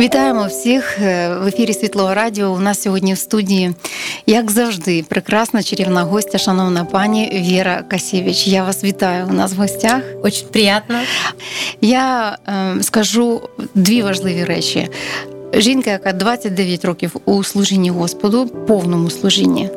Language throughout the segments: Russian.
Вітаємо всіх е, в ефірі Світлого Радіо. У нас сьогодні в студії, як завжди, прекрасна чарівна гостя, шановна пані Віра Касєвич. Я вас вітаю у нас в гостях. Очень приятно. Я е, скажу дві важливі речі. Жінка, яка 29 років у служінні Господу, повному служінні,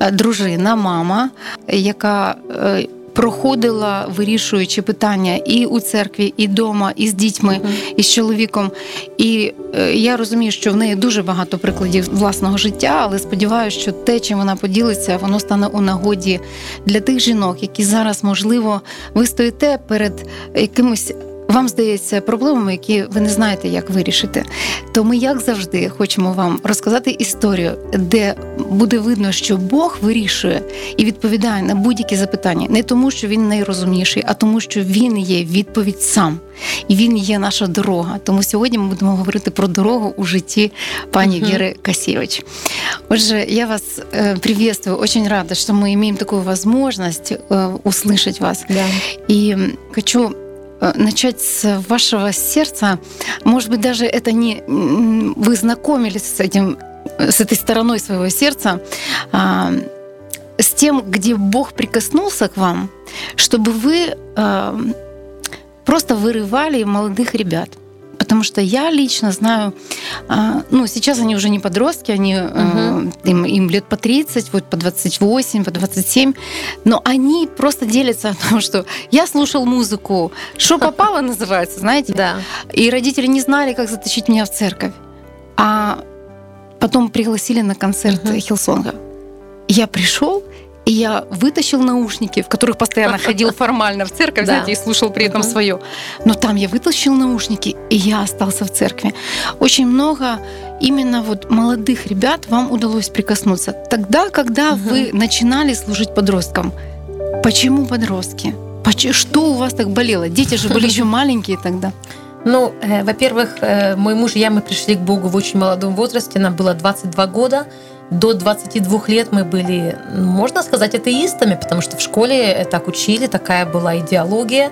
Е, дружина, мама, яка е, проходила, вирішуючи питання і у церкві, і вдома, і з дітьми, і з чоловіком. І е, я розумію, що в неї дуже багато прикладів власного життя, але сподіваюся, що те, чим вона поділиться, воно стане у нагоді для тих жінок, які зараз, можливо, ви стоїте перед якимось Вам здається проблемами, які ви не знаєте, як вирішити. То ми, як завжди, хочемо вам розказати історію, де буде видно, що Бог вирішує і відповідає на будь-які запитання, не тому, що він найрозумніший, а тому, що він є відповідь сам, і він є наша дорога. Тому сьогодні ми будемо говорити про дорогу у житті пані Мгм. Віри Касєвич. Отже, я вас э, приветствую, очень рада, что мы имеем такую возможность э, услышать вас. Да. И м, хочу э, начать с вашего сердца. Может быть, даже это не вы знакомились с этим, э, с этой стороной своего сердца, а, с тем, где Бог прикоснулся к вам, чтобы вы а, просто вырывали молодых ребят. Потому что я лично знаю, а, ну, сейчас они уже не подростки, они, Мгм. им, им лет по 30, вот по 28, по 27, но они просто делятся о том, что я слушал музыку, что попало называется, знаете, Да. и родители не знали, как затащить меня в церковь. А потом пригласили на концерт Мгм. Хилсонга. Я пришел, и я вытащил наушники, в которых постоянно ходил формально в церковь, знаете, и слушал при этом свое. Но там я вытащил наушники, и я остался в церкви. Очень много именно вот молодых ребят вам удалось прикоснуться. Тогда, когда вы начинали служить подросткам, почему подростки? Что у вас так болело? Дети же были еще маленькие тогда. Ну, э, во-первых, э, мой муж и я, мы пришли к Богу в очень молодом возрасте, нам было 22 года. До 22 лет мы были, можно сказать, атеистами, потому что в школе так учили, такая была идеология.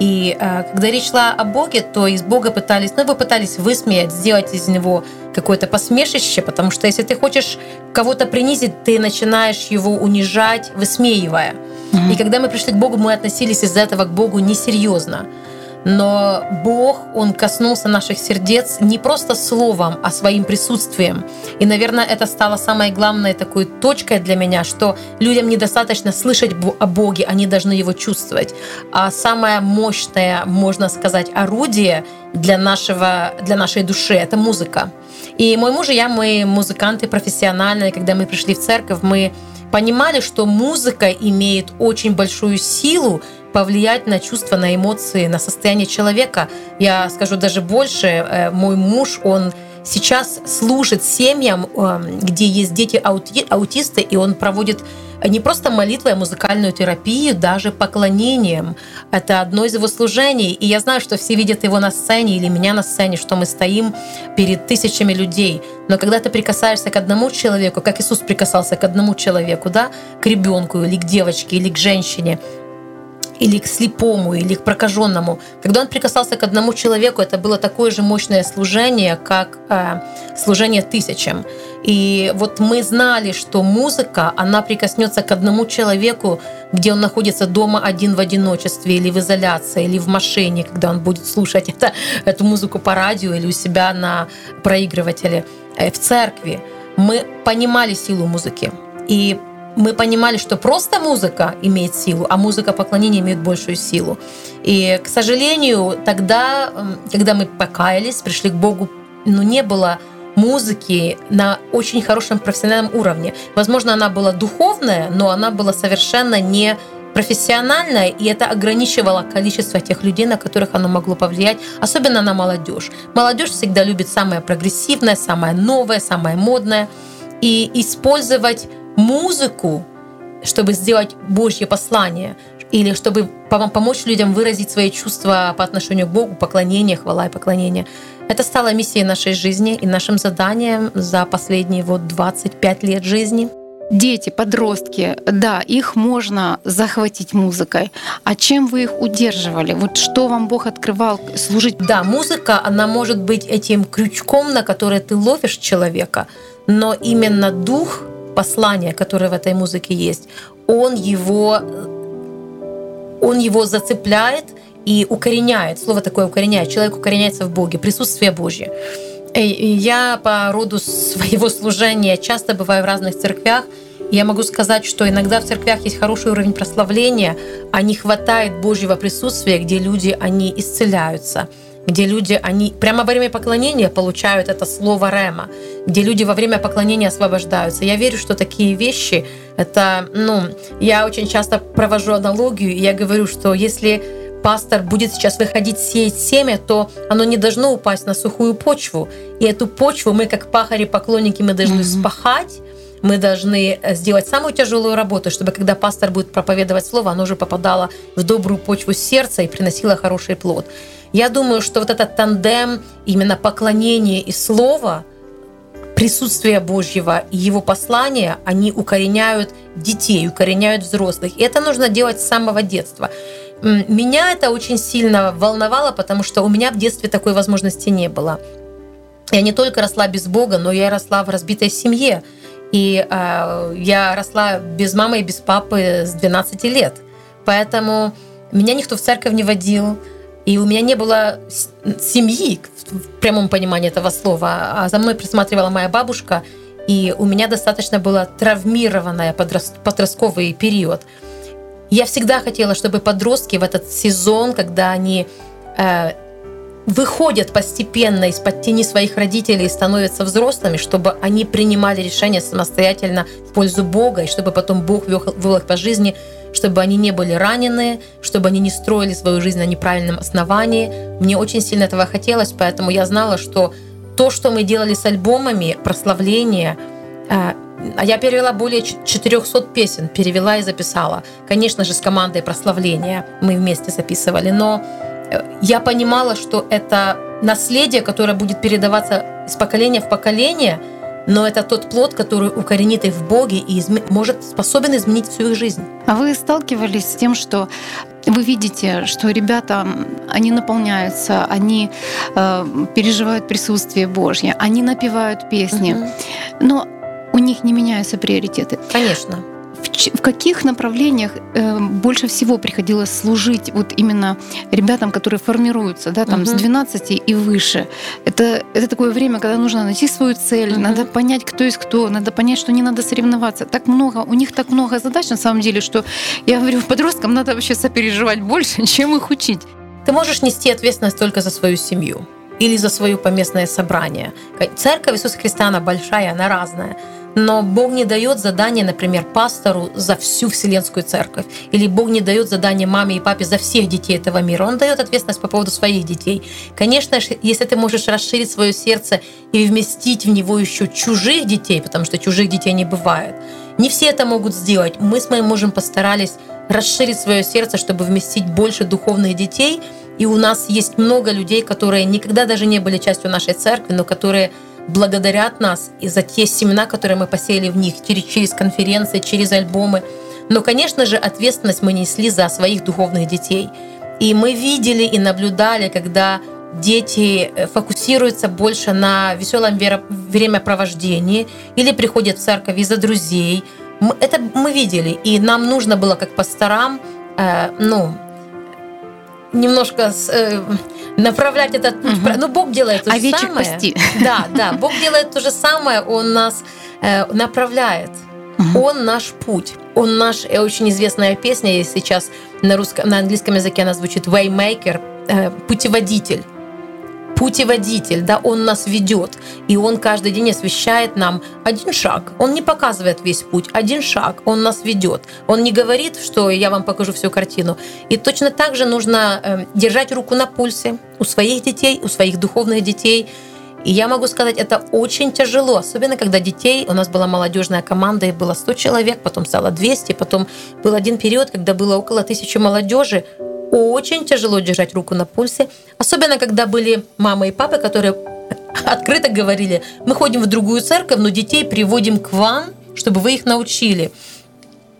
И э, когда речь шла о Боге, то из Бога пытались, ну, его пытались высмеять, сделать из него какое-то посмешище, потому что если ты хочешь кого-то принизить, ты начинаешь его унижать, высмеивая. И когда мы пришли к Богу, мы относились из-за этого к Богу несерьезно. Но Бог, Он коснулся наших сердец не просто словом, а своим присутствием. И, наверное, это стало самой главной такой точкой для меня, что людям недостаточно слышать о Боге, они должны Его чувствовать. А самое мощное, можно сказать, орудие для, нашего, для нашей души — это музыка. И мой муж и я, мы музыканты профессиональные. Когда мы пришли в церковь, мы понимали, что музыка имеет очень большую силу повлиять на чувства, на эмоции, на состояние человека. Я скажу даже больше, э, мой муж, он сейчас служит семьям, э, где есть дети аути- аутисты, и он проводит не просто молитвой, а музыкальную терапию, даже поклонением. Это одно из его служений. И я знаю, что все видят его на сцене или меня на сцене, что мы стоим перед тысячами людей. Но когда ты прикасаешься к одному человеку, как Иисус прикасался к одному человеку, да, к ребенку или к девочке или к женщине, или к слепому, или к прокаженному. Когда он прикасался к одному человеку, это было такое же мощное служение, как э, служение тысячам. И вот мы знали, что музыка, она прикоснется к одному человеку, где он находится дома один в одиночестве, или в изоляции, или в машине, когда он будет слушать это, эту музыку по радио или у себя на проигрывателе, э, в церкви. Мы понимали силу музыки. И мы понимали, что просто музыка имеет силу, а музыка поклонения имеет большую силу. И, к сожалению, тогда, когда мы покаялись, пришли к Богу, ну, не было музыки на очень хорошем профессиональном уровне. Возможно, она была духовная, но она была совершенно не профессиональная, и это ограничивало количество тех людей, на которых оно могло повлиять, особенно на молодежь. Молодежь всегда любит самое прогрессивное, самое новое, самое модное. и использовать музыку, чтобы сделать Божье послание, или чтобы помочь людям выразить свои чувства по отношению к Богу, поклонение, хвала и поклонение. Это стало миссией нашей жизни и нашим заданием за последние вот 25 лет жизни. Дети, подростки, да, их можно захватить музыкой. А чем вы их удерживали? Вот что вам Бог открывал служить? Да, музыка, она может быть этим крючком, на который ты ловишь человека, но именно дух послания, которое в этой музыке есть, он его, он его зацепляет и укореняет. Слово такое укореняет. Человек укореняется в Боге, присутствие Божье. Я по роду своего служения часто бываю в разных церквях. Я могу сказать, что иногда в церквях есть хороший уровень прославления, а не хватает Божьего присутствия, где люди, они исцеляются где люди, они прямо во время поклонения получают это слово рема, где люди во время поклонения освобождаются. Я верю, что такие вещи, это, ну, я очень часто провожу аналогию, и я говорю, что если пастор будет сейчас выходить сеять семя, то оно не должно упасть на сухую почву. И эту почву мы, как пахари-поклонники, мы должны mm-hmm. спахать, мы должны э, сделать самую тяжелую работу, чтобы когда пастор будет проповедовать слово, оно уже попадало в добрую почву сердца и приносило хороший плод. Я думаю, что вот этот тандем именно поклонения и слова, присутствие Божьего и его послания, они укореняют детей, укореняют взрослых. И это нужно делать с самого детства. Меня это очень сильно волновало, потому что у меня в детстве такой возможности не было. Я не только росла без Бога, но я росла в разбитой семье. И э, я росла без мамы и без папы с 12 лет. Поэтому меня никто в церковь не водил. И у меня не было семьи в прямом понимании этого слова. А за мной присматривала моя бабушка. И у меня достаточно было травмированный подростковый период. Я всегда хотела, чтобы подростки в этот сезон, когда они э, выходят постепенно из-под тени своих родителей и становятся взрослыми, чтобы они принимали решения самостоятельно в пользу Бога, и чтобы потом Бог вел их по жизни, чтобы они не были ранены, чтобы они не строили свою жизнь на неправильном основании. Мне очень сильно этого хотелось, поэтому я знала, что то, что мы делали с альбомами, прославление, э, а я перевела более 400 песен, перевела и записала. Конечно же, с командой прославления мы вместе записывали, но э, я понимала, что это наследие, которое будет передаваться из поколения в поколение, но это тот плод, который укоренит их в Боге и изме- может способен изменить всю их жизнь. А вы сталкивались с тем, что вы видите, что ребята, они наполняются, они э, переживают присутствие Божье, они напевают песни, угу. но у них не меняются приоритеты. Конечно. В, каких направлениях э, больше всего приходилось служить вот именно ребятам, которые формируются, да, там угу. с 12 и выше? Это, это такое время, когда нужно найти свою цель, угу. надо понять, кто есть кто, надо понять, что не надо соревноваться. Так много, у них так много задач на самом деле, что я говорю, подросткам надо вообще сопереживать больше, чем их учить. Ты можешь нести ответственность только за свою семью или за свое поместное собрание. Церковь Иисуса Христа, она большая, она разная. Но Бог не дает задание, например, пастору за всю Вселенскую Церковь. Или Бог не дает задание маме и папе за всех детей этого мира. Он дает ответственность по поводу своих детей. Конечно, если ты можешь расширить свое сердце и вместить в него еще чужих детей, потому что чужих детей не бывает, не все это могут сделать. Мы с моим мужем постарались расширить свое сердце, чтобы вместить больше духовных детей. И у нас есть много людей, которые никогда даже не были частью нашей церкви, но которые благодарят нас и за те семена, которые мы посеяли в них через, через конференции, через альбомы. Но, конечно же, ответственность мы несли за своих духовных детей. И мы видели и наблюдали, когда дети э, фокусируются больше на веселом времяпровождении или приходят в церковь из-за друзей. Это мы видели, и нам нужно было как пасторам, э, ну, немножко э, направлять этот путь. Угу. Ну, Бог делает то же самое. Пасти. Да, да, Бог делает то же самое, Он нас э, направляет. Угу. Он наш путь. Он наш, э, очень известная песня есть сейчас на, русском, на английском языке, она звучит «Waymaker», э, «Путеводитель» путеводитель, да, он нас ведет, и он каждый день освещает нам один шаг. Он не показывает весь путь, один шаг, он нас ведет. Он не говорит, что я вам покажу всю картину. И точно так же нужно э, держать руку на пульсе у своих детей, у своих духовных детей. И я могу сказать, это очень тяжело, особенно когда детей, у нас была молодежная команда, и было 100 человек, потом стало 200, потом был один период, когда было около тысячи молодежи, очень тяжело держать руку на пульсе, особенно когда были мамы и папы, которые открыто говорили, мы ходим в другую церковь, но детей приводим к вам, чтобы вы их научили.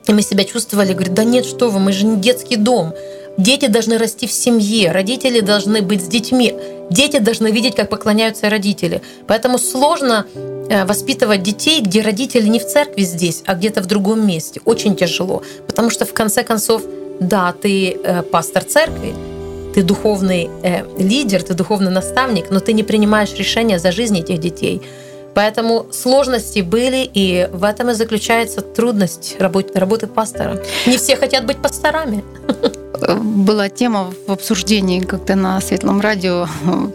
И мы себя чувствовали, говорит, да нет, что вы, мы же не детский дом. Дети должны расти в семье, родители должны быть с детьми, дети должны видеть, как поклоняются родители. Поэтому сложно э, воспитывать детей, где родители не в церкви здесь, а где-то в другом месте. Очень тяжело, потому что в конце концов, да, ты э, пастор церкви, ты духовный э, лидер, ты духовный наставник, но ты не принимаешь решения за жизнь этих детей. Поэтому сложности были, и в этом и заключается трудность работы, работы пастора. Не все хотят быть пасторами. Была тема в обсуждении как-то на Светлом радио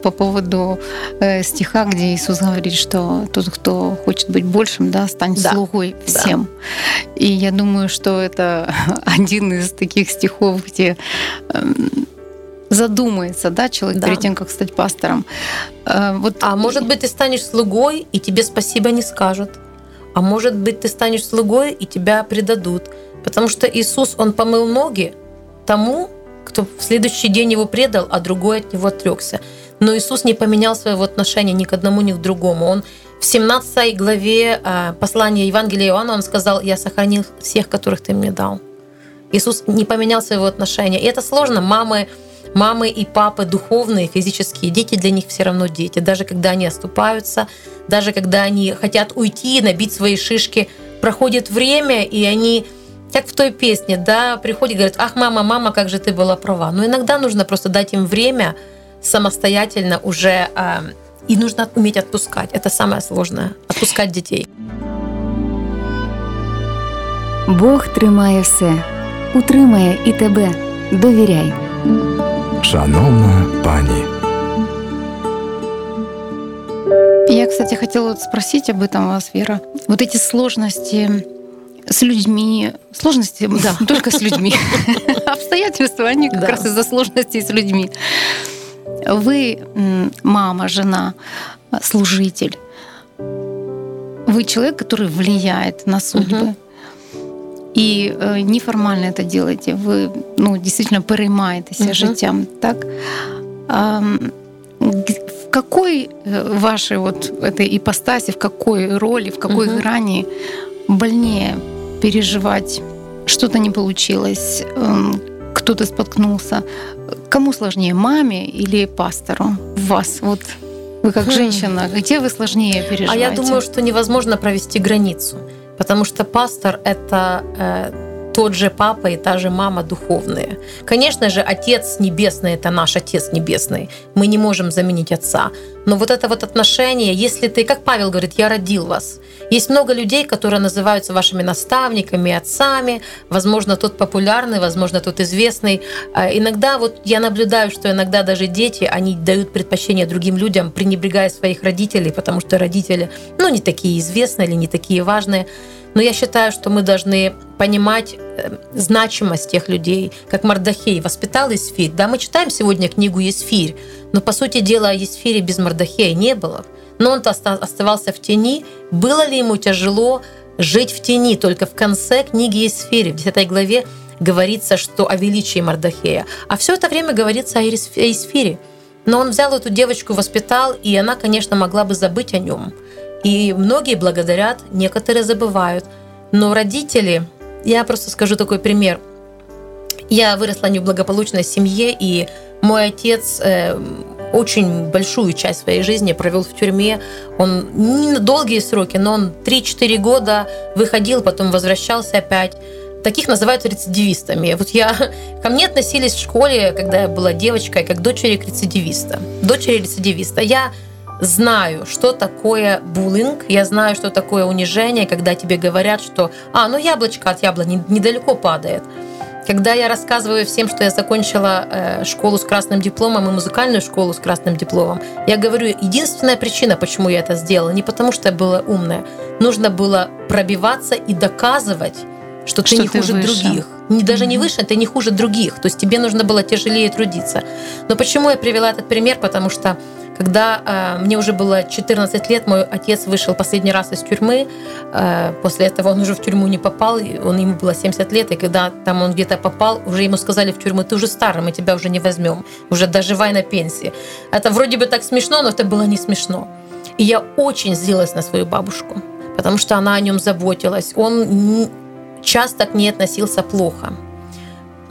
по поводу э, стиха, где Иисус говорит, что тот, кто хочет быть большим, да, станет да. слугой всем. Да. И я думаю, что это один из таких стихов, где эм, задумается, да, человек да. перед тем, как стать пастором. Э, вот... А может быть, ты станешь слугой, и тебе спасибо не скажут. А может быть, ты станешь слугой, и тебя предадут. Потому что Иисус, Он помыл ноги тому, кто в следующий день его предал, а другой от него отрекся. Но Иисус не поменял своего отношения ни к одному, ни к другому. Он в 17 главе э, послания Евангелия Иоанна, он сказал, «Я сохранил всех, которых ты мне дал». Иисус не поменял своего отношения. И это сложно. Мамы мамы и папы духовные, физические, дети для них все равно дети. Даже когда они оступаются, даже когда они хотят уйти, набить свои шишки, проходит время, и они как в той песне, да, приходят и говорят, ах, мама, мама, как же ты была права. Но иногда нужно просто дать им время самостоятельно уже, э, и нужно уметь отпускать. Это самое сложное, отпускать детей. Бог тримає все, утримає і тебе. Довіряй. Шановна пані. Я, кстати, хотела спросить об этом вас, Вера. Вот эти сложности с людьми, сложности, да, только с людьми. Обстоятельства, они как раз из-за сложностей с людьми. Вы мама, жена, служитель. Вы человек, который влияет на судьбы э, неформально это делаете. Ви ну, действительно переймаєтеся uh-huh. життям. Так? А, в какой вашей вот этой ипостаси, в какой роли, в какой uh-huh. грани больнее переживать что-то не получилось, эм, кто-то споткнулся. Кому сложнее, маме или пастору? Вас вот вы как хм. женщина, где вы сложнее переживаете? А я думаю, что невозможно провести границу. Потому что пастор – это э, тот же папа и та же мама духовные. Конечно же, Отец Небесный – это наш Отец Небесный. Мы не можем заменить Отца. Но вот это вот отношение, если ты, как Павел говорит, «я родил вас», есть много людей, которые называются вашими наставниками, отцами. Возможно, тот популярный, возможно, тот известный. А иногда вот я наблюдаю, что иногда даже дети, они дают предпочтение другим людям, пренебрегая своих родителей, потому что родители, ну, не такие известные или не такие важные. Но я считаю, что мы должны понимать э, значимость тех людей, как Мардахей воспитал Есфирь. Да, мы читаем сегодня книгу Есфирь, но по сути дела о Есфире без Мардахея не было. Но он-то оставался в тени. Было ли ему тяжело жить в тени? Только в конце книги Есфири, в 10 главе, говорится, что о величии Мардахея. А все это время говорится о Есфире. Но он взял эту девочку, воспитал, и она, конечно, могла бы забыть о нем. И многие благодарят, некоторые забывают. Но родители, я просто скажу такой пример. Я выросла не в благополучной семье, и мой отец э, очень большую часть своей жизни провел в тюрьме. Он не на долгие сроки, но он 3-4 года выходил, потом возвращался опять. Таких называют рецидивистами. Вот я ко мне относились в школе, когда я была девочкой, как дочери рецидивиста. Дочери рецидивиста. Я знаю, что такое буллинг, я знаю, что такое унижение, когда тебе говорят, что «а, ну яблочко от яблони недалеко падает». Когда я рассказываю всем, что я закончила э, школу с красным дипломом и музыкальную школу с красным дипломом, я говорю, единственная причина, почему я это сделала, не потому что я была умная, нужно было пробиваться и доказывать, что, что ты не ты хуже выше. других. Не, даже mm-hmm. не выше, ты не хуже других. То есть тебе нужно было тяжелее трудиться. Но почему я привела этот пример? Потому что Когда э, мне уже было 14 лет, мой отец вышел последний раз из тюрьмы. Э, после этого он уже в тюрьму не попал, он, ему было 70 лет, и когда там он где-то попал, уже ему сказали в тюрьму, ты уже старый, мы тебя уже не возьмем, уже доживай на пенсии. Это вроде бы так смешно, но это было не смешно. И я очень злилась на свою бабушку, потому что она о нем заботилась. Он часто к ней относился плохо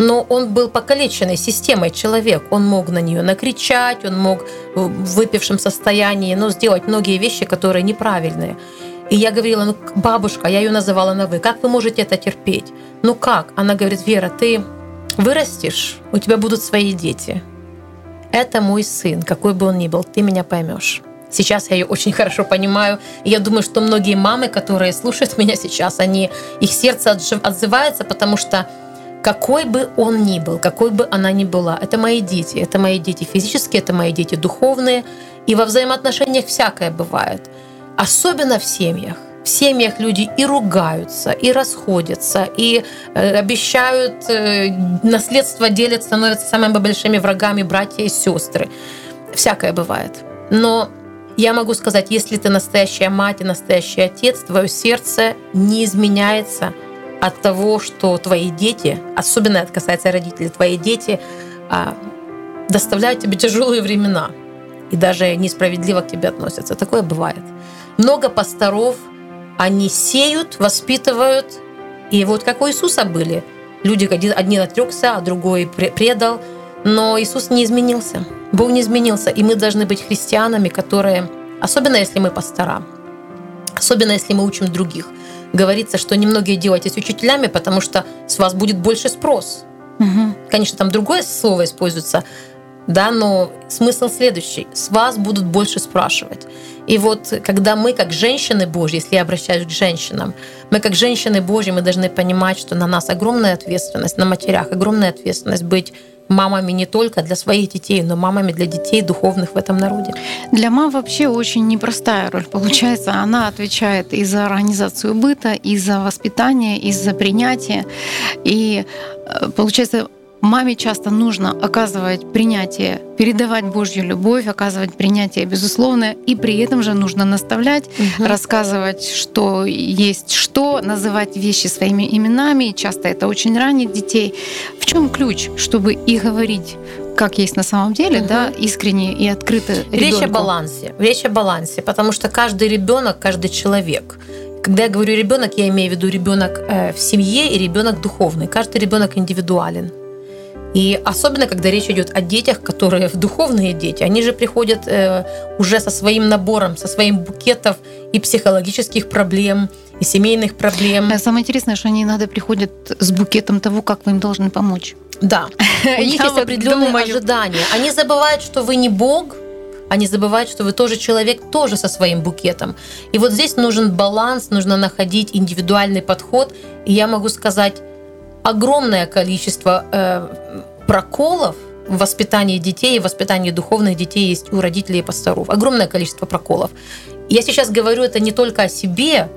но он был покалеченный системой человек. Он мог на нее накричать, он мог в выпившем состоянии ну, сделать многие вещи, которые неправильные. И я говорила, ну, бабушка, я ее называла на «вы», как вы можете это терпеть? Ну как? Она говорит, Вера, ты вырастешь, у тебя будут свои дети. Это мой сын, какой бы он ни был, ты меня поймешь. Сейчас я ее очень хорошо понимаю. Я думаю, что многие мамы, которые слушают меня сейчас, они, их сердце отзывается, потому что какой бы он ни был, какой бы она ни была, это мои дети. Это мои дети физические, это мои дети духовные. И во взаимоотношениях всякое бывает. Особенно в семьях. В семьях люди и ругаются, и расходятся, и э, обещают э, наследство делят, становятся самыми большими врагами братья и сестры. Всякое бывает. Но я могу сказать, если ты настоящая мать и настоящий отец, твое сердце не изменяется – от того, что твои дети, особенно это касается родителей, твои дети а, доставляют тебе тяжелые времена и даже несправедливо к тебе относятся. Такое бывает. Много пасторов, они сеют, воспитывают, и вот как у Иисуса были. Люди, один отрекся, а другой предал, но Иисус не изменился. Бог не изменился, и мы должны быть христианами, которые, особенно если мы пастора, особенно если мы учим других – говорится, что немногие делайтесь учителями, потому что с вас будет больше спрос. Угу. Конечно, там другое слово используется, да, но смысл следующий. С вас будут больше спрашивать. И вот когда мы, как женщины Божьи, если я обращаюсь к женщинам, мы, как женщины Божьи, мы должны понимать, что на нас огромная ответственность, на матерях огромная ответственность быть мамами не только для своих детей, но мамами для детей духовных в этом народе. Для мам вообще очень непростая роль получается. Она отвечает и за организацию быта, и за воспитание, и за принятие. И э, получается, Маме часто нужно оказывать принятие, передавать Божью любовь, оказывать принятие безусловное, и при этом же нужно наставлять, угу. рассказывать, что есть что, называть вещи своими именами. И часто это очень ранит детей. В чем ключ, чтобы и говорить как есть на самом деле, угу. да, искренне и открыто ребенку. Речь о балансе. Речь о балансе, потому что каждый ребенок, каждый человек. Когда я говорю ребенок, я имею в виду ребенок э, в семье и ребенок духовный. Каждый ребенок индивидуален. И особенно, когда речь идет о детях, которые духовные дети, они же приходят э, уже со своим набором, со своим букетом и психологических проблем, и семейных проблем. А самое интересное, что они иногда приходят с букетом того, как вы им должны помочь. Да, у них есть определенные ожидания. Они забывают, что вы не Бог, они забывают, что вы тоже человек, тоже со своим букетом. И вот здесь нужен баланс, нужно находить индивидуальный подход. И я могу сказать, огромное количество э, проколов в воспитании детей в воспитании духовных детей есть у родителей и пасторов. Огромное количество проколов. Я сейчас говорю это не только о себе,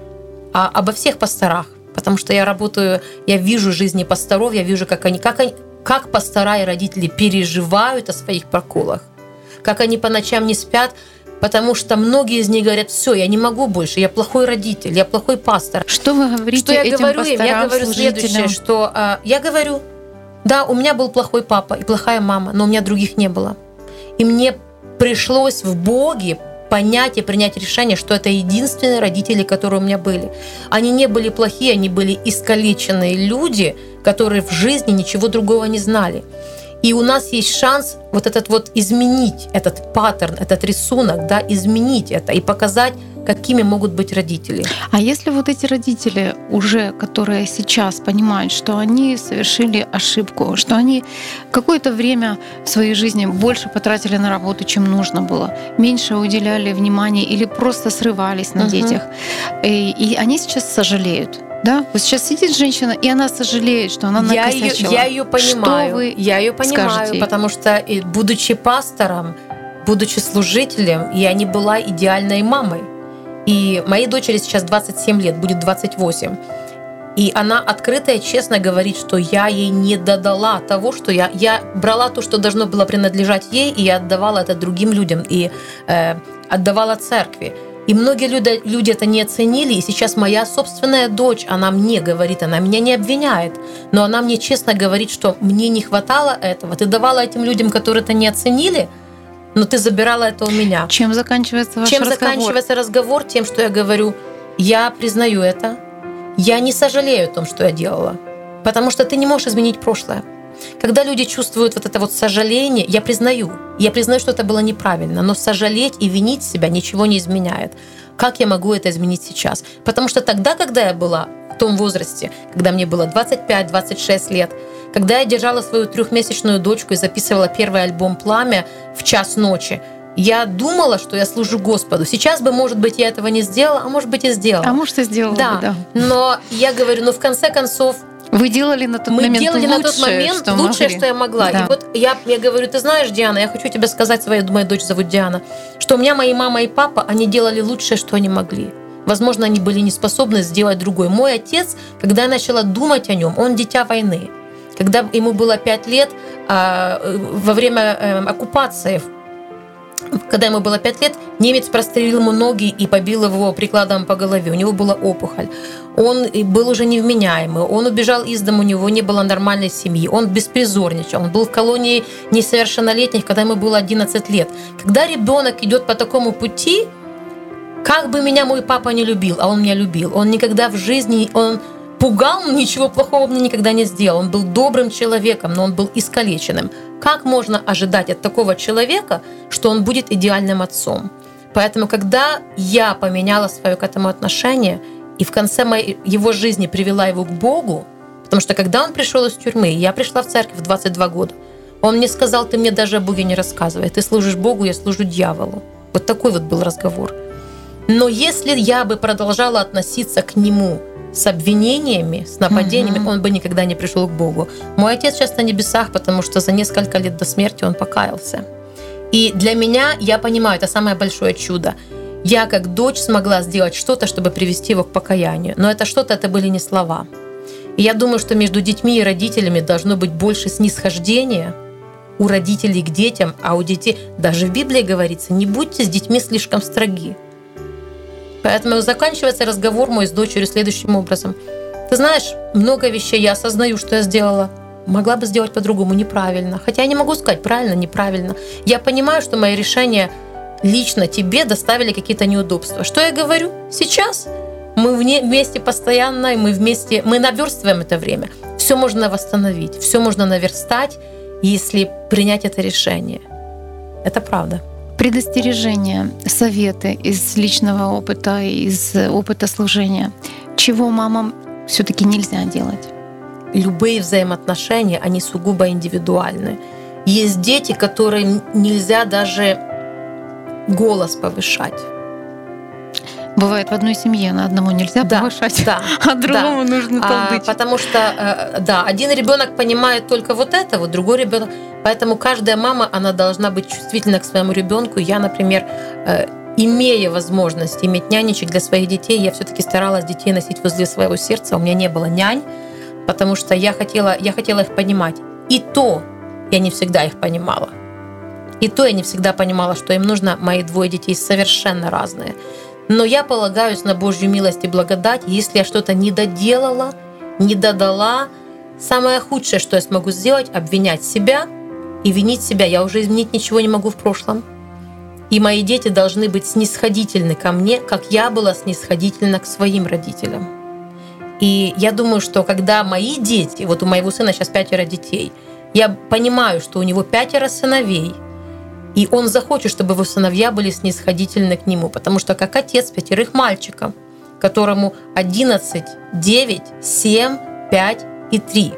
а обо всех пасторах. Потому что я работаю, я вижу жизни пасторов, я вижу, как они, как, они, как пастора и родители переживают о своих проколах, как они по ночам не спят, потому что многие из них говорят, все, я не могу больше, я плохой родитель, я плохой пастор. Что вы говорите что я этим говорю им? Я говорю следующее, что э, я говорю, да, у меня был плохой папа и плохая мама, но у меня других не было. И мне пришлось в Боге понять и принять решение, что это единственные родители, которые у меня были. Они не были плохие, они были искалеченные люди, которые в жизни ничего другого не знали. И у нас есть шанс вот этот вот изменить этот паттерн, этот рисунок, да, изменить это и показать, какими могут быть родители. А если вот эти родители уже, которые сейчас понимают, что они совершили ошибку, что они какое-то время в своей жизни больше потратили на работу, чем нужно было, меньше уделяли внимания или просто срывались на угу. детях, и, и они сейчас сожалеют, да? Вот сейчас сидит женщина, и она сожалеет, что она я ее, я ее понимаю. Что вы я ее понимаю, скажете? потому что, будучи пастором, будучи служителем, я не была идеальной мамой. И моей дочери сейчас 27 лет, будет 28. И она открыто и честно говорит, что я ей не додала того, что я, я брала то, что должно было принадлежать ей, и я отдавала это другим людям, и э, отдавала церкви. И многие люди, люди это не оценили, и сейчас моя собственная дочь, она мне говорит, она меня не обвиняет, но она мне честно говорит, что мне не хватало этого. Ты давала этим людям, которые это не оценили, но ты забирала это у меня. Чем заканчивается ваш Чем разговор? заканчивается разговор? Тем, что я говорю, я признаю это, я не сожалею о том, что я делала, потому что ты не можешь изменить прошлое. Когда люди чувствуют вот это вот сожаление, я признаю, я признаю, что это было неправильно, но сожалеть и винить себя ничего не изменяет. Как я могу это изменить сейчас? Потому что тогда, когда я была в том возрасте, когда мне было 25-26 лет, когда я держала свою трехмесячную дочку и записывала первый альбом «Пламя» в час ночи, я думала, что я служу Господу. Сейчас бы, может быть, я этого не сделала, а может быть, и сделала. А может, и сделала да. бы, да. Но я говорю, ну, в конце концов, Вы делали на тот мы момент делали лучшее, на тот момент что лучшее, могли. что я могла. Да. И вот я, я говорю, ты знаешь, Диана, я хочу тебе сказать, своей моя дочь зовут Диана, что у меня мои мама и папа, они делали лучшее, что они могли. Возможно, они были не способны сделать другой. Мой отец, когда я начала думать о нем, он дитя войны. Когда ему было пять лет, а, э, во время э, оккупации, когда ему было пять лет, немец прострелил ему ноги и побил его прикладом по голове. У него была опухоль. Он был уже невменяемый. Он убежал из дома, у него не было нормальной семьи. Он беспризорничал. Он был в колонии несовершеннолетних, когда ему было 11 лет. Когда ребенок идет по такому пути, как бы меня мой папа не любил, а он меня любил, он никогда в жизни, он пугал, ничего плохого мне никогда не сделал. Он был добрым человеком, но он был искалеченным. Как можно ожидать от такого человека, что он будет идеальным отцом? Поэтому, когда я поменяла свое к этому отношение и в конце моей, его жизни привела его к Богу, потому что когда он пришел из тюрьмы, я пришла в церковь в 22 года, он мне сказал, ты мне даже о Боге не рассказывай, ты служишь Богу, я служу дьяволу. Вот такой вот был разговор. Но если я бы продолжала относиться к нему с обвинениями, с нападениями, Мгм. он бы никогда не пришел к Богу. Мой отец сейчас на небесах, потому что за несколько лет до смерти он покаялся. И для меня, я понимаю, это самое большое чудо. Я как дочь смогла сделать что-то, чтобы привести его к покаянию. Но это что-то, это были не слова. И я думаю, что между детьми и родителями должно быть больше снисхождения у родителей к детям, а у детей, даже в Библии говорится, не будьте с детьми слишком строги. Поэтому заканчивается разговор мой с дочерью следующим образом. Ты знаешь, много вещей я осознаю, что я сделала. Могла бы сделать по-другому, неправильно. Хотя я не могу сказать правильно, неправильно. Я понимаю, что мои решения лично тебе доставили какие-то неудобства. Что я говорю? Сейчас мы вместе постоянно, и мы вместе, мы наверстываем это время. Все можно восстановить, все можно наверстать, если принять это решение. Это правда. Предостережения, советы из личного опыта, из опыта служения. Чего мамам все-таки нельзя делать? любые взаимоотношения, они сугубо индивидуальны. Есть дети, которые нельзя даже голос повышать. Бывает в одной семье на одному нельзя Да, повышать, Да. а другому нужно А, толдычить. потому что, э, да, один ребенок понимает только вот это, вот другой ребенок. Поэтому каждая мама, она должна быть чувствительна к своему ребенку. Я, например, э, имея возможность иметь нянечек для своих детей, я все-таки старалась детей носить возле своего сердца. У меня не было нянь, потому что я хотела, я хотела их понимать. И то я не всегда их понимала. И то я не всегда понимала, что им нужно. Мои двое детей совершенно разные. Но я полагаюсь на Божью милость и благодать. Если я что-то не доделала, не додала, самое худшее, что я смогу сделать, обвинять себя и винить себя. Я уже изменить ничего не могу в прошлом. И мои дети должны быть снисходительны ко мне, как я была снисходительна к своим родителям. И я думаю, что когда мои дети, вот у моего сына сейчас пятеро детей, я понимаю, что у него пятеро сыновей, и он захочет, чтобы его сыновья были снисходительны к нему, потому что как отец пятерых мальчиков, которому 11, 9, 7, 5 и 3.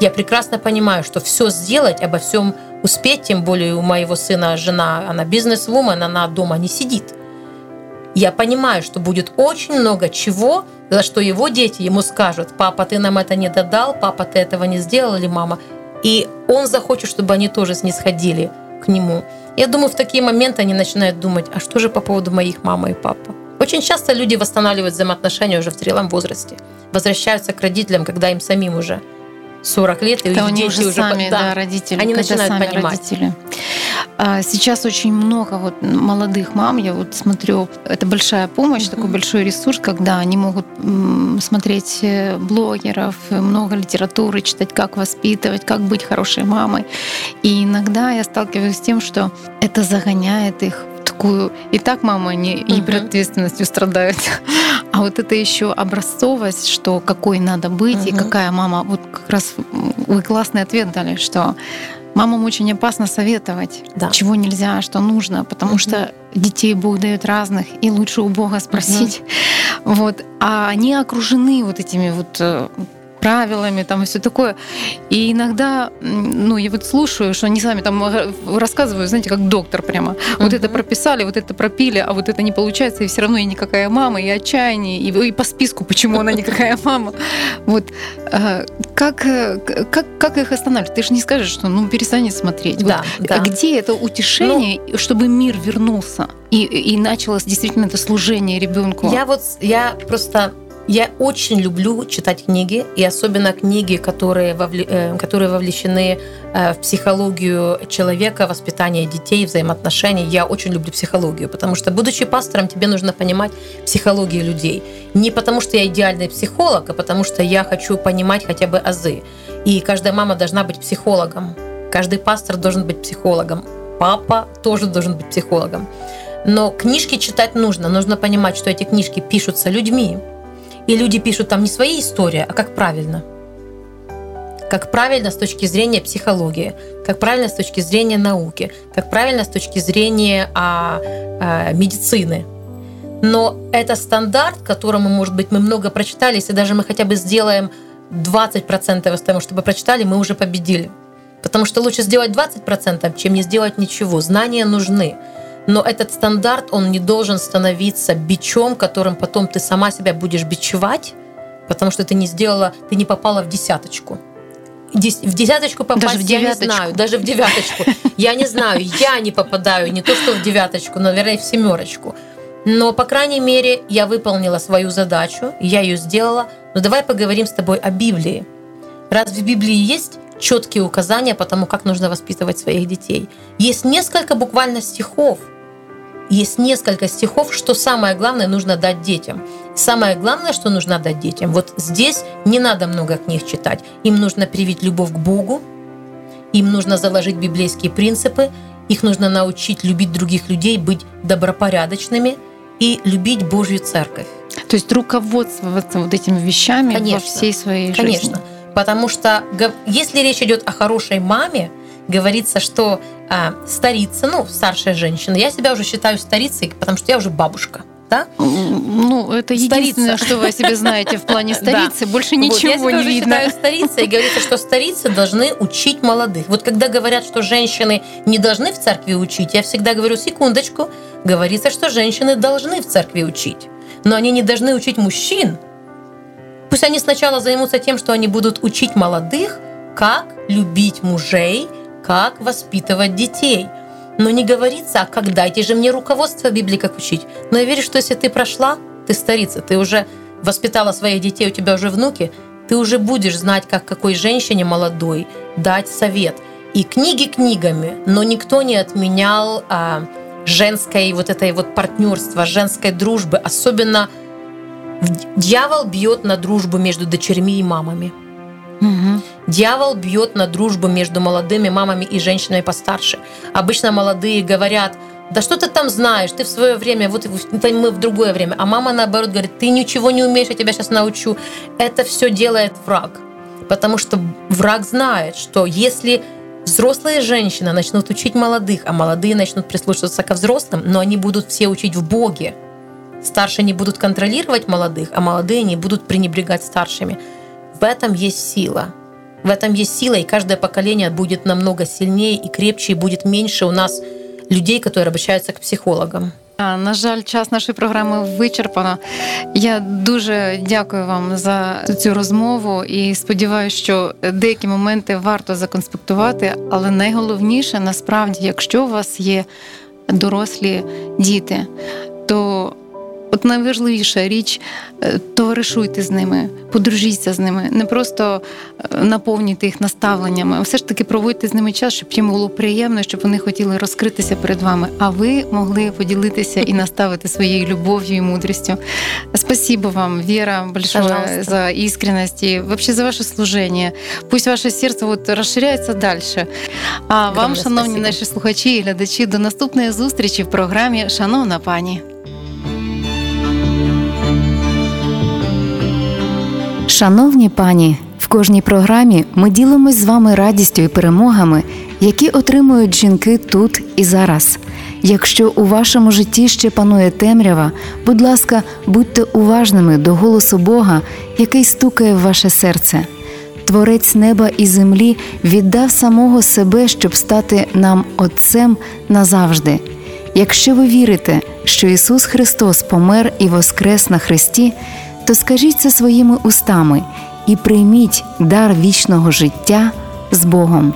Я прекрасно понимаю, что все сделать, обо всем успеть, тем более у моего сына жена, она бизнес-вумен, она дома не сидит. Я понимаю, что будет очень много чего, за что его дети ему скажут, папа, ты нам это не додал, папа, ты этого не сделал, или мама. И он захочет, чтобы они тоже снисходили к нему. Я думаю, в такие моменты они начинают думать, а что же по поводу моих мамы и папы? Очень часто люди восстанавливают взаимоотношения уже в зрелом возрасте, возвращаются к родителям, когда им самим уже 40 лет, и они уже уже сами, да, да, родители. они начинают сами понимать. родители. А, Сейчас очень много вот молодых мам, я вот смотрю, это большая помощь, такой большой ресурс, когда они могут смотреть э, блогеров, э, много литературы, читать, как воспитывать, как быть хорошей мамой. И иногда я сталкиваюсь с тем, что это загоняет их в такую... И так мамы не Мгм. гиперответственностью страдают. А вот это еще образцовость, что какой надо быть и Мгм. какая мама. Вот как раз вы классный ответ дали, что мамам очень опасно советовать, Да. чего нельзя, что нужно, потому Мгм. что детей Бог дает разных, и лучше у Бога спросить. Вот. А они окружены вот этими вот э, правилами там и все такое. И иногда, ну, я вот слушаю, что они сами там э, рассказывают, знаете, как доктор прямо. Вот это Мгм. прописали, вот это пропили, а вот это не получается, и все равно я никакая мама, и отчаяние, и, и по списку, почему она никакая мама. Вот э, как, э, как, как их останавливать? Ты же не скажешь, что ну перестань смотреть. Да, Вот да. Где это утешение, чтобы мир вернулся и, и началось действительно это служение ребенку? Я вот, я просто, я очень люблю читать книги, и особенно книги, которые, вовле- э, которые вовлечены э, в психологию человека, воспитание детей, взаимоотношений. Я очень люблю психологию, потому что, будучи пастором, тебе нужно понимать психологию людей. Не потому, что я идеальный психолог, а потому, что я хочу понимать хотя бы азы. И каждая мама должна быть психологом. Каждый пастор должен быть психологом. Папа тоже должен быть психологом. Но книжки читать нужно. Нужно понимать, что эти книжки пишутся людьми. И люди пишут там не свои истории, а как правильно. Как правильно с точки зрения психологии, как правильно с точки зрения науки, как правильно с точки зрения а, а, медицины. Но это стандарт, которому, может быть, мы много прочитали, если даже мы хотя бы сделаем 20% из того, чтобы прочитали, мы уже победили. Потому что лучше сделать 20%, чем не сделать ничего. Знания нужны. Но этот стандарт, он не должен становиться бичом, которым потом ты сама себя будешь бичевать, потому что ты не сделала, ты не попала в десяточку. Дес- В десяточку попасть Даже в я не девяточку. знаю, даже в девяточку. Я не знаю, я не попадаю не то что в девяточку, но, наверное, в семерочку. Но, по крайней мере, я выполнила свою задачу, я ее сделала. Но давай поговорим с тобой о Библии. Раз в Библии есть четкие указания по тому, как нужно воспитывать своих детей. Есть несколько буквально стихов, есть несколько стихов, что самое главное нужно дать детям. Самое главное, что нужно дать детям, вот здесь не надо много книг читать. Им нужно привить любовь к Богу, им нужно заложить библейские принципы, их нужно научить любить других людей, быть добропорядочными и любить Божью церковь. То есть руководствоваться вот этими вещами во Конечно. всей своей жизни. Конечно. Потому что если речь идет о хорошей маме, говорится, что а, старица, ну, старшая женщина, я себя уже считаю старицей, потому что я уже бабушка. Да? Ну, это Старица. единственное, что вы о себе знаете в плане Да. старицы. Больше Вот, я ничего не уже видно. считаю старицей, и говорится, что старицы должны учить молодых. Вот когда говорят, что женщины не должны в церкви учить, я всегда говорю, секундочку, говорится, что женщины должны в церкви учить. Но они не должны учить мужчин. Пусть они сначала займутся тем, что они будут учить молодых, как любить мужей, как воспитывать детей. Но не говорится, а как дайте же мне руководство Библии, как учить. Но я верю, что если ты прошла, ты старица, ты уже воспитала своих детей, у тебя уже внуки, ты уже будешь знать, как какой женщине молодой дать совет. И книги книгами, но никто не отменял а, женской вот этой вот партнерства, женской дружбы. Особенно дьявол бьет на дружбу между дочерьми и мамами. Мгм. Дьявол бьет на дружбу между молодыми мамами и женщинами постарше. Обычно молодые говорят, да что ты там знаешь, ты в свое время, вот мы в другое время. А мама наоборот говорит, ты ничего не умеешь, я тебя сейчас научу. Это все делает враг. Потому что враг знает, что если взрослые женщины начнут учить молодых, а молодые начнут прислушиваться ко взрослым, но они будут все учить в Боге. Старшие не будут контролировать молодых, а молодые не будут пренебрегать старшими. В этом есть сила. В этом есть сила, и каждое поколение будет намного сильнее и крепче, и будет меньше у нас людей, которые обращаются к психологам. На жаль, час нашої програми вичерпано. Я дуже дякую вам за цю розмову і сподіваюся, що деякі моменти варто законспектувати, але найголовніше насправді, якщо у вас є дорослі діти, то От найважливіша річ е, товаришуйте з ними, подружіться з ними, не просто е, наповнюйте їх наставленнями, а все ж таки проводьте з ними час, щоб їм було приємно, щоб вони хотіли розкритися перед вами. А ви могли поділитися і наставити своєю любов'ю і мудрістю. Спасибо вам, Вера, большое Пожалуйста. за искренность и вообще за ваше служение. Пусть ваше серце от розширяється далі. А вам, шановні спасибо. наші слухачі і глядачі, до наступної зустрічі в програмі Шановна пані. Шановні пані, в кожній програмі ми ділимось з вами радістю і перемогами, які отримують жінки тут і зараз. Якщо у вашому житті ще панує темрява, будь ласка, будьте уважними до голосу Бога, який стукає в ваше серце. Творець неба і землі віддав самого себе, щоб стати нам Отцем назавжди. Якщо ви вірите, що Ісус Христос помер і воскрес на Христі, то скажіть це своїми устами і прийміть дар вічного життя з Богом.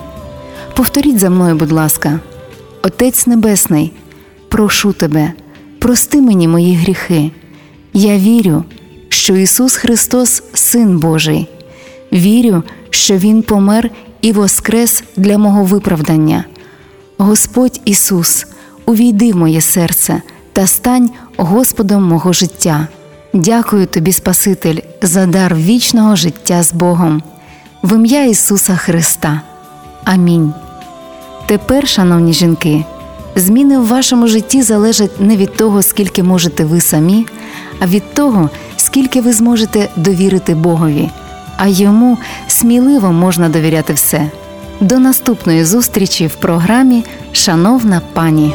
Повторіть за мною, будь ласка, Отець Небесний, прошу тебе, прости мені мої гріхи. Я вірю, що Ісус Христос Син Божий. Вірю, що Він помер і воскрес для мого виправдання. Господь Ісус, увійди в моє серце та стань Господом мого життя. Дякую тобі, Спаситель, за дар вічного життя з Богом. В ім'я Ісуса Христа. Амінь. Тепер, шановні жінки, зміни в вашому житті залежать не від того, скільки можете ви самі, а від того, скільки ви зможете довірити Богові, а йому сміливо можна довіряти все. До наступної зустрічі в програмі Шановна пані.